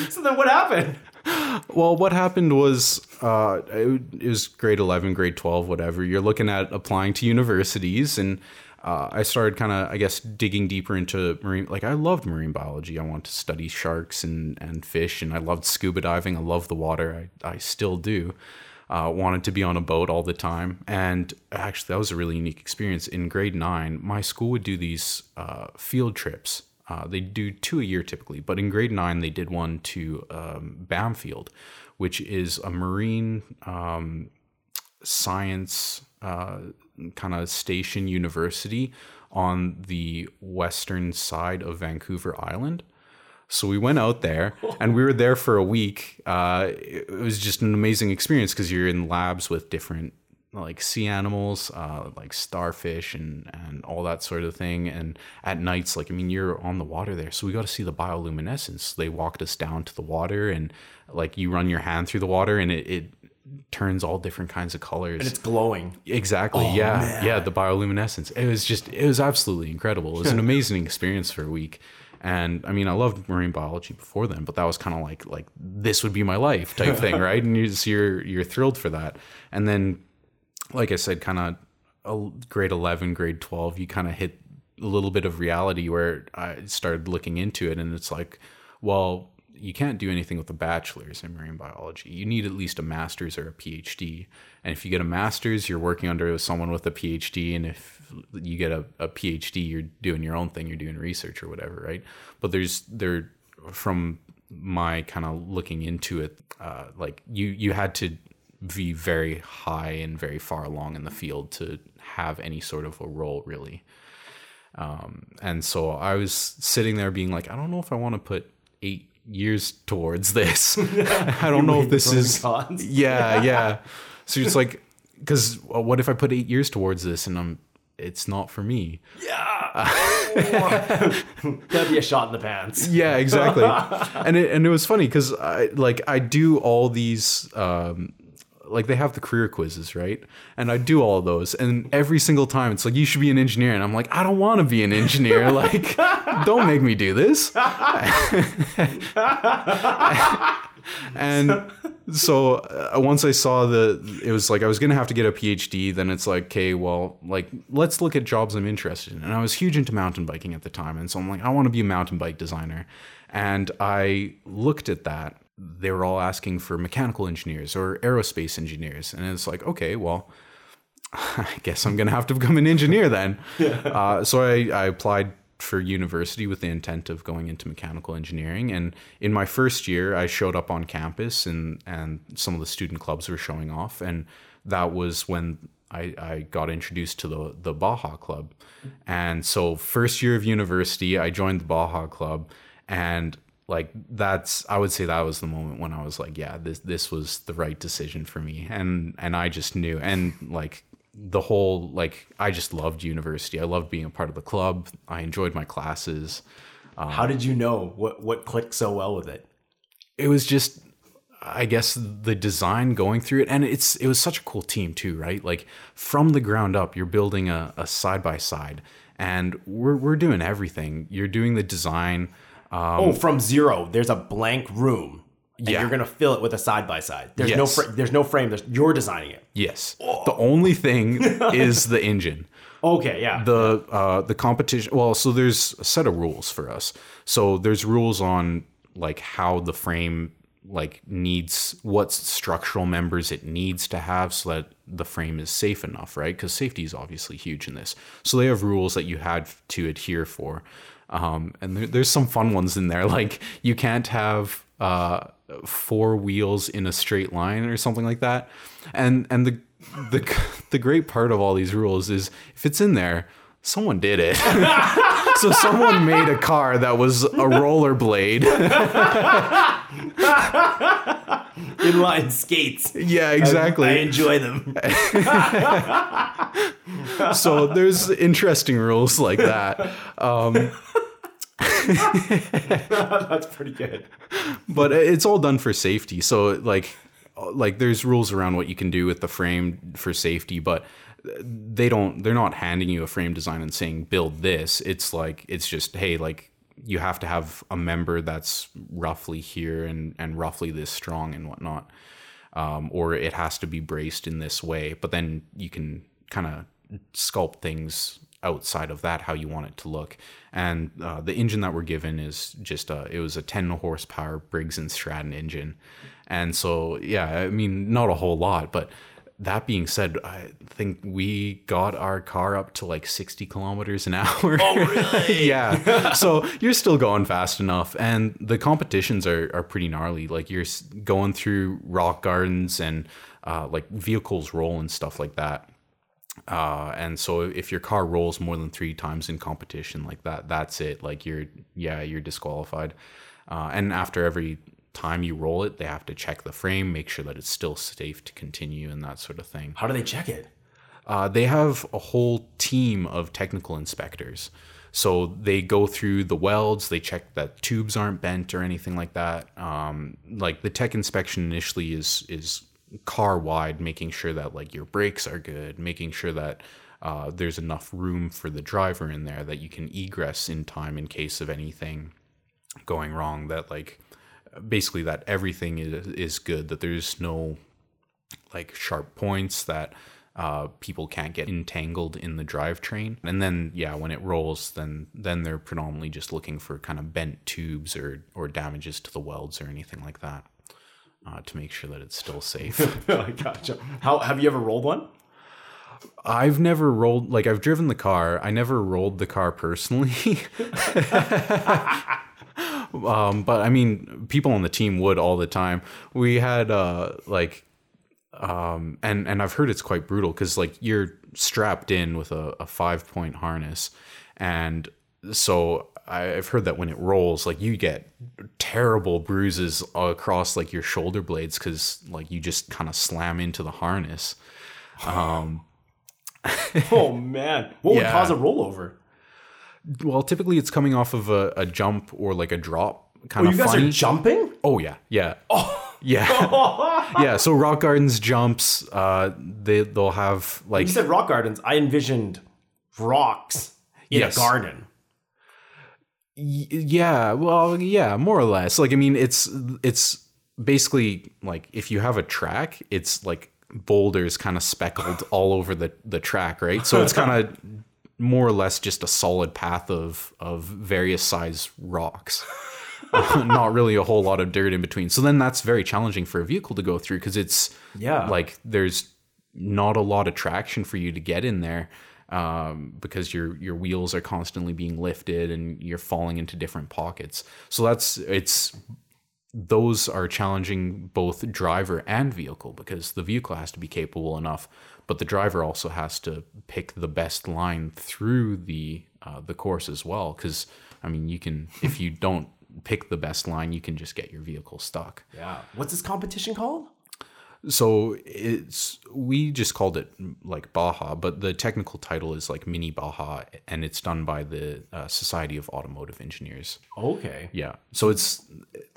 So then what happened? Well, what happened was uh, it, it was grade 11, grade 12, whatever. You're looking at applying to universities, and uh, I started kind of, I guess, digging deeper into marine. Like, I loved marine biology. I wanted to study sharks and, and fish, and I loved scuba diving. I love the water. I, I still do. Uh, wanted to be on a boat all the time. And actually, that was a really unique experience. In grade nine, my school would do these uh, field trips. Uh, they do two a year typically, but in grade nine, they did one to um, Bamfield, which is a marine um, science uh, kind of station university on the western side of Vancouver Island. So we went out there and we were there for a week. Uh, it it was just an amazing experience because you're in labs with different like sea animals, uh, like starfish and and all that sort of thing. And at nights, like I mean, you're on the water there, so we got to see the bioluminescence. They walked us down to the water and like you run your hand through the water and it. it turns all different kinds of colors And it's glowing. Exactly. yeah. Yeah. The bioluminescence. It was just, it was absolutely incredible. It was an amazing experience for a week. And I mean, I loved marine biology before then, but that was kind of like like this would be my life type thing, right? And you just, you're you're thrilled for that. And then, like I said, kind of grade eleven, grade twelve, you kind of hit a little bit of reality where I started looking into it, and it's like, well, you can't do anything with a bachelor's in marine biology. You need at least a master's or a PhD. And if you get a master's, you're working under someone with a PhD. And if you get a, a PhD, you're doing your own thing, you're doing research or whatever, right? But there's there from my kind of looking into it, uh, like you you had to be very high and very far along in the field to have any sort of a role really. Um, and so I was sitting there being like, I don't know if I want to put eight years towards this. I don't know if this is. Yeah, yeah. So it's like, because uh, what if I put eight years towards this and I'm, it's not for me. Yeah. That'd be a shot in the pants. Yeah, exactly. and it and it was funny because I like I do all these um, like they have the career quizzes, right? And I do all those, and every single time it's like you should be an engineer, and I'm like, I don't want to be an engineer. like, don't make me do this. and so uh, once I saw the, it was like I was gonna have to get a PhD. Then it's like, okay, well, like let's look at jobs I'm interested in. And I was huge into mountain biking at the time, and so I'm like, I want to be a mountain bike designer. And I looked at that they were all asking for mechanical engineers or aerospace engineers. And it's like, okay, well, I guess I'm going to have to become an engineer then. Yeah. Uh, so I, I applied for university with the intent of going into mechanical engineering. And in my first year, I showed up on campus and, and some of the student clubs were showing off. And that was when I, I got introduced to the, the Baja Club. And so, first year of university, I joined the Baja Club. And like that's i would say that was the moment when i was like yeah this this was the right decision for me. And and i just knew and like the whole like i just loved university. I loved being a part of the club. I enjoyed my classes. Um, how did you know? What what clicked so well with it? It was just i guess the design going through it. And it's it was such a cool team too right? Like from the ground up you're building a, a side by side and we're, we're doing everything. You're doing the design um, oh, from zero, there's a blank room. And yeah. you're gonna fill it with a side by side. There's yes. no fr- there's no frame. There's, you're designing it. Yes. Oh. The only thing is the engine. Okay, yeah. The uh, the competition. Well, so there's a set of rules for us. So there's rules on like how the frame like needs what structural members it needs to have so that the frame is safe enough, right? Because safety is obviously huge in this. So they have rules that you had to adhere for. Um, and there, there's some fun ones in there, like you can't have uh, four wheels in a straight line or something like that. And and the the the great part of all these rules is if it's in there, someone did it. so someone made a car that was a rollerblade. Inline skates. Yeah, exactly. I, I enjoy them. so there's interesting rules like that. Um, That's pretty good. But it's all done for safety. So like like there's rules around what you can do with the frame for safety, but they don't they're not handing you a frame design and saying build this. It's like it's just hey like you have to have a member that's roughly here and and roughly this strong and whatnot. Um, or it has to be braced in this way. But then you can kind of sculpt things outside of that how you want it to look. And uh, the engine that we're given is just a, it was a 10 horsepower Briggs and Stratton engine. And so, yeah, I mean, not a whole lot, but that being said, I think we got our car up to like 60 kilometers an hour. Oh, really? yeah. so you're still going fast enough. And the competitions are, are pretty gnarly. Like you're going through rock gardens and uh, like vehicles roll and stuff like that. Uh, and so if your car rolls more than three times in competition like that, that's it. Like you're, yeah, you're disqualified. Uh, and after every time you roll it, they have to check the frame, make sure that it's still safe to continue, and that sort of thing. How do they check it? Uh, they have a whole team of technical inspectors. So they go through the welds, they check that tubes aren't bent or anything like that. Um, like the tech inspection initially is is car wide, making sure that like your brakes are good, making sure that uh, there's enough room for the driver in there that you can egress in time in case of anything going wrong. That like basically that everything is is good. That there's no like sharp points that uh, people can't get entangled in the drivetrain. And then yeah, when it rolls, then then they're predominantly just looking for kind of bent tubes or or damages to the welds or anything like that. Uh, to make sure that it's still safe. I gotcha. How have you ever rolled one? I've never rolled like I've driven the car. I never rolled the car personally. um, but I mean, people on the team would all the time. We had uh, like, um, and and I've heard it's quite brutal because like you're strapped in with a, a five point harness, and so I've heard that when it rolls, like you get terrible bruises across like your shoulder blades because like you just kind of slam into the harness. Um, oh man, what would Yeah. cause a rollover? Well, typically it's coming off of a, a jump or like a drop kind Oh, of you guys funny. are jumping? oh yeah, yeah, yeah, yeah. So rock gardens jumps, uh, they they'll have like You said rock gardens. I envisioned rocks in Yes. a garden. Y- yeah well yeah more or less like i mean it's it's basically like if you have a track it's like boulders kind of speckled all over the the track right so it's kind of more or less just a solid path of of various size rocks not really a whole lot of dirt in between so then that's very challenging for a vehicle to go through because it's Yeah. like there's not a lot of traction for you to get in there um, because your your wheels are constantly being lifted and you're falling into different pockets. So that's it's those are challenging both driver and vehicle because the vehicle has to be capable enough, but the driver also has to pick the best line through the uh, the course as well. Because I mean, you can if you don't pick the best line, you can just get your vehicle stuck. Yeah. What's this competition called? So it's we just called it like Baja, but the technical title is like Mini Baja, and it's done by the uh, Society of Automotive Engineers. Okay. Yeah, so it's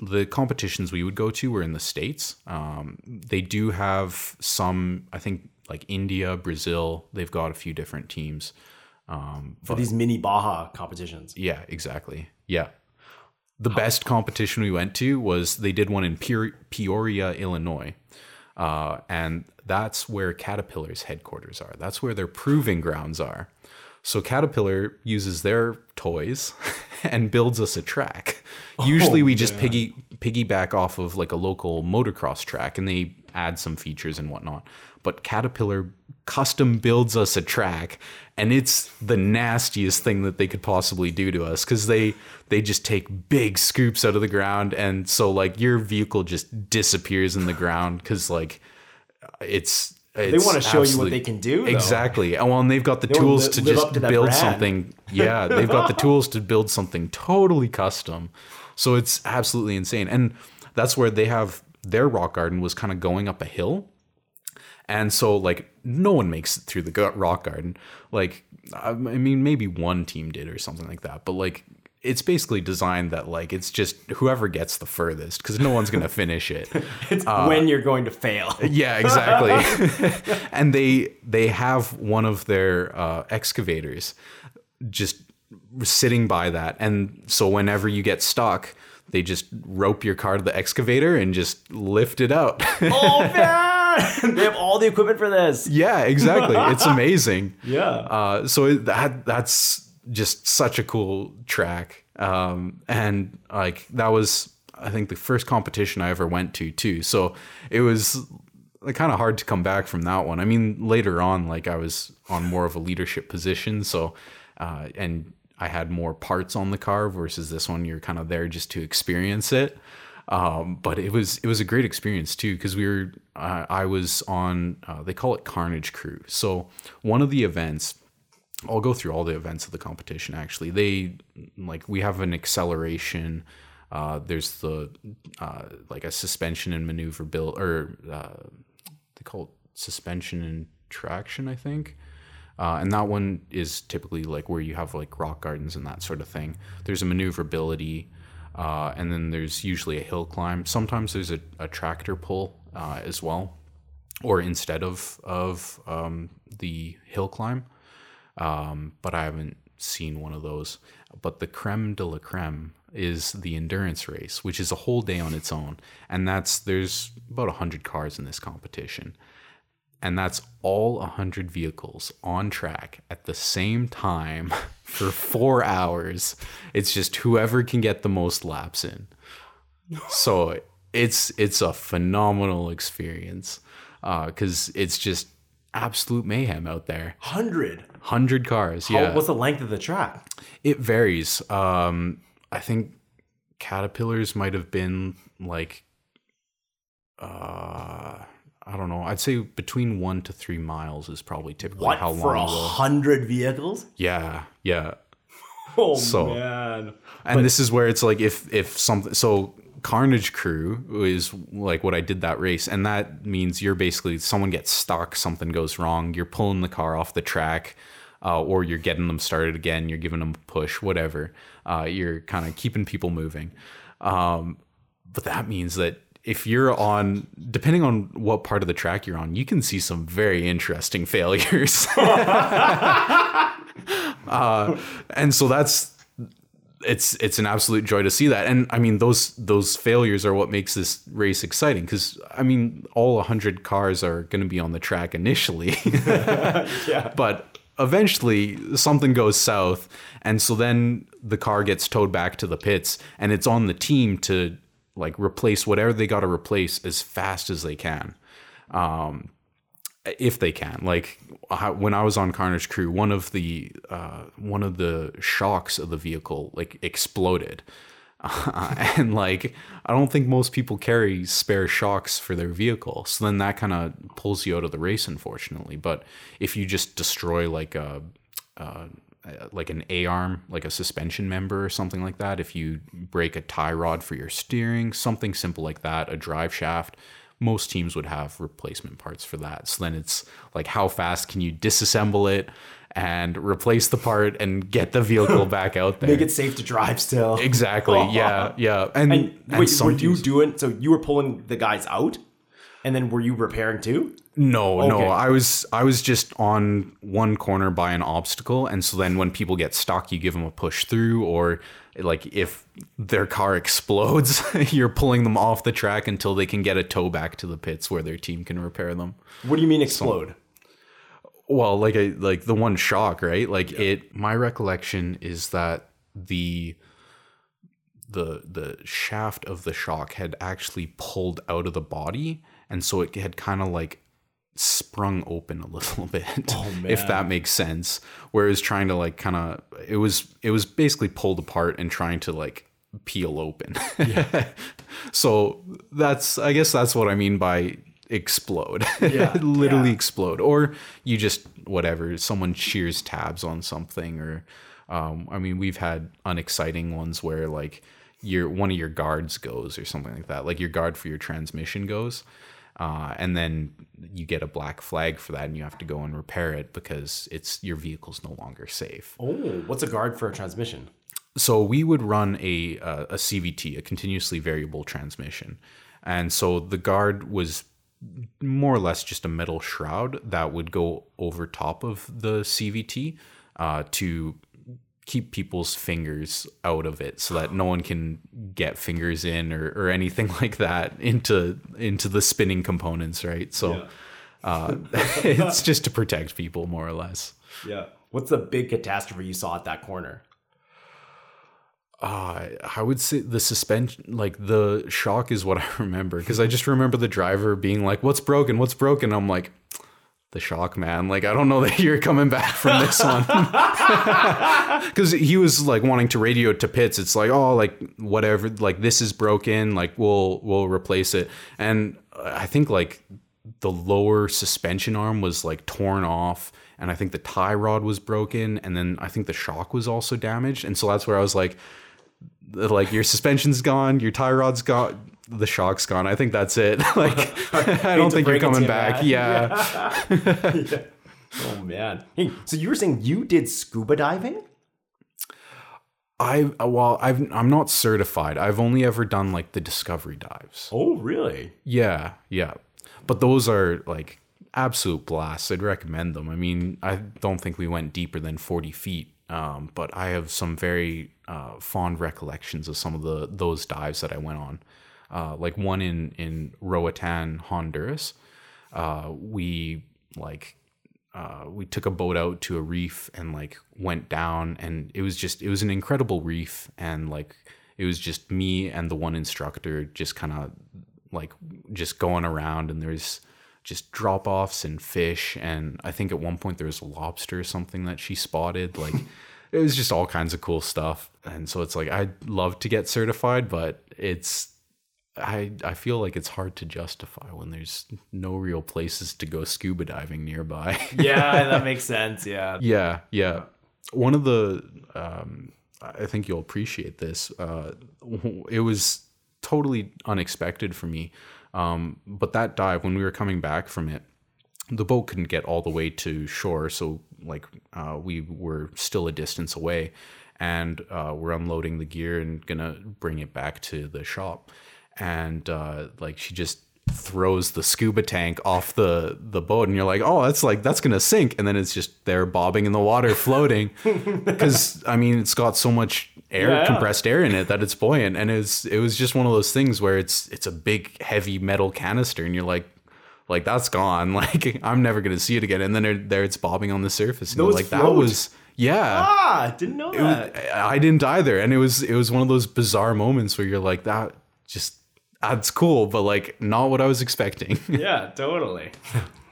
the competitions we would go to were in the states. Um, they do have some, I think, like India, Brazil. They've got a few different teams. Um, For these mini Baja competitions. yeah, exactly. Yeah. The best competition we went to was they did one in Peoria, Illinois. Uh, and that's where Caterpillar's headquarters are. That's where their proving grounds are. So Caterpillar uses their toys and builds us a track. Usually we just piggy piggyback off of like a local motocross track and they add some features and whatnot. But Caterpillar custom builds us a track and it's the nastiest thing that they could possibly do to us because they they just take big scoops out of the ground and so like your vehicle just disappears in the ground because like it's They want to show you what they can do. though. Exactly. And well, and they've got the wanna tools to just to build brand. something. Yeah, they've got the tools to build something totally custom. So it's absolutely insane. And that's where they have their rock garden was kind of going up a hill. And so like no one makes it through the rock garden. Like I mean maybe one team did or something like that. But like it's basically designed that like it's just whoever gets the furthest because no one's gonna finish it. It's Uh, when you're going to fail. Yeah, exactly. and they they have one of their uh, excavators just sitting by that, and so whenever you get stuck, they just rope your car to the excavator and just lift it out. oh man! They have all the equipment for this. yeah, exactly. It's amazing. Yeah. Uh, so that that's just such a cool track, um, and like that was I think the first competition I ever went to too. So it was kind of hard to come back from that one. I mean, later on, like I was on more of a leadership position, so uh, and I had more parts on the car versus this one. You're kind of there just to experience it. Um, but it was it was a great experience too because we were uh, I was on uh, they call it Carnage Crew. So one of the events I'll go through all the events of the competition. Actually, they like we have an acceleration. Uh, there's the uh, like a suspension and maneuver build, or uh, they call it suspension and traction, I think. Uh, and that one is typically like where you have like rock gardens and that sort of thing. There's a maneuverability, uh, and then there's usually a hill climb. Sometimes there's a, a tractor pull uh, as well, or instead of of um, the hill climb. um, but I haven't seen one of those. But the creme de la creme is the endurance race, which is a whole day on its own, and that's there's about hundred cars in this competition, and that's all hundred vehicles on track at the same time for four hours. It's just whoever can get the most laps in. So it's it's a phenomenal experience because it's just absolute mayhem out there. 100. Hundred cars, How- yeah. what's the length of the track? It varies. Um, I think caterpillars might have been like, uh, I don't know. I'd say between one to three miles is probably typically What how for a hundred vehicles? yeah, yeah. Oh So- man! And this is where it's like if if something so Carnage Crew is like what I did that race, and that means you're basically someone gets stuck, something goes wrong, you're pulling the car off the track, uh, or you're getting them started again, you're giving them a push, whatever. Uh, you're kind of keeping people moving. Um, but that means that if you're on, depending on what part of the track you're on, you can see some very interesting failures. uh, and so that's it's it's an absolute joy to see that. And i mean those those failures are what makes this race exciting because i mean all 100 cars are going to be on the track initially. But eventually something goes south and so then the car gets towed back to the pits and it's on the team to like replace whatever they got to replace as fast as they can. Um if they can like when i was on carnage crew one of the uh one of the shocks of the vehicle like exploded. Uh, and like i don't think most people carry spare shocks for their vehicle so then that kind of pulls you out of the race unfortunately. But if you just destroy like a uh, Uh, like an A arm, like a suspension member or something like that. If you break a tie rod for your steering, something simple like that, a drive shaft, most teams would have replacement parts for that. So then it's like, how fast can you disassemble it and replace the part and get the vehicle back out there? Make it safe to drive still. exactly. Yeah. Yeah. And, And and wait, were you teams- doing? So you were pulling the guys out, and then were you repairing too? No, Okay. no. I was I was just on one corner by an obstacle, and so then when people get stuck, you give them a push through, or like if their car explodes, you're pulling them off the track until they can get a tow back to the pits where their team can repair them. What do you mean explode? Well, like a like the one shock, right? Like it. My recollection is that the the the shaft of the shock had actually pulled out of the body, and so it had kind of like sprung open a little bit if that makes sense. Whereas trying to like kind of it was it was basically pulled apart and trying to like peel open. So that's i guess that's what i mean by explode. Yeah, literally yeah. explode. Or you just whatever someone shears tabs on something or um, i mean we've had unexciting ones where like your one of your guards goes or something like that. Like your guard for your transmission goes uh, and then you get a black flag for that and you have to go and repair it because it's your vehicle's no longer safe Oh, what's a guard for a transmission? so we would run a uh, a CVT, a continuously variable transmission, and so the guard was more or less just a metal shroud that would go over top of the CVT uh, to keep people's fingers out of it so that no one can get fingers in or, or anything like that into into the spinning components right so uh, it's just to protect people more or less Yeah. What's the big catastrophe you saw at that corner? Uh, I would say the suspension, like the shock, is what I remember because I just remember the driver being like, "What's broken? What's broken?" I'm like, "The shock, man! Like I don't know that you're coming back from this one." Because he was like wanting to radio to pits. It's like, "Oh, like whatever. Like this is broken. Like we'll we'll replace it." And I think like the lower suspension arm was like torn off and I think the tie rod was broken and then I think the shock was also damaged and so that's where I was like like your suspension's gone your tie rod's gone the shock's gone I think that's it like I don't think you're break it to coming you, back man. yeah Oh man. Hey, so you were saying you did scuba diving? I well I've I'm not certified I've only ever done like the discovery dives Oh really? Yeah, yeah. But those are like absolute blast. I'd recommend them. I mean, I don't think we went deeper than 40 feet, um, but I have some very uh, fond recollections of some of the those dives that I went on. Uh, like one in in Roatan, Honduras. Uh, we like uh, we took a boat out to a reef and like went down, and it was just it was an incredible reef, and like it was just me and the one instructor just kind of like just going around, and there's just drop offs and fish, and I think at one point there was a lobster or something that she spotted, like. it was just all kinds of cool stuff, and so it's like I'd love to get certified, but it's I I feel like it's hard to justify when there's no real places to go scuba diving nearby. yeah, that makes sense. Yeah. yeah, yeah. One of the um, I think you'll appreciate this. Uh, it was totally unexpected for me, um, but that dive when we were coming back from it, the boat couldn't get all the way to shore, so like uh, we were still a distance away, and uh, we're unloading the gear and gonna bring it back to the shop and uh, like she just throws the scuba tank off the the boat and you're like oh that's like that's gonna sink and then it's just there bobbing in the water floating because i mean it's got so much air Yeah, yeah. compressed air in it that it's buoyant and it's it was just one of those things where it's it's a big heavy metal canister and you're like like that's gone like i'm never gonna see it again and then there, there it's bobbing on the surface and Those like that was yeah Ah, didn't know that. I didn't either, and it was it was one of those bizarre moments where you're like, that just that's cool, but like not what I was expecting. yeah, totally.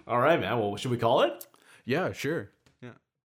All right, man. Well, should we call it? yeah, sure.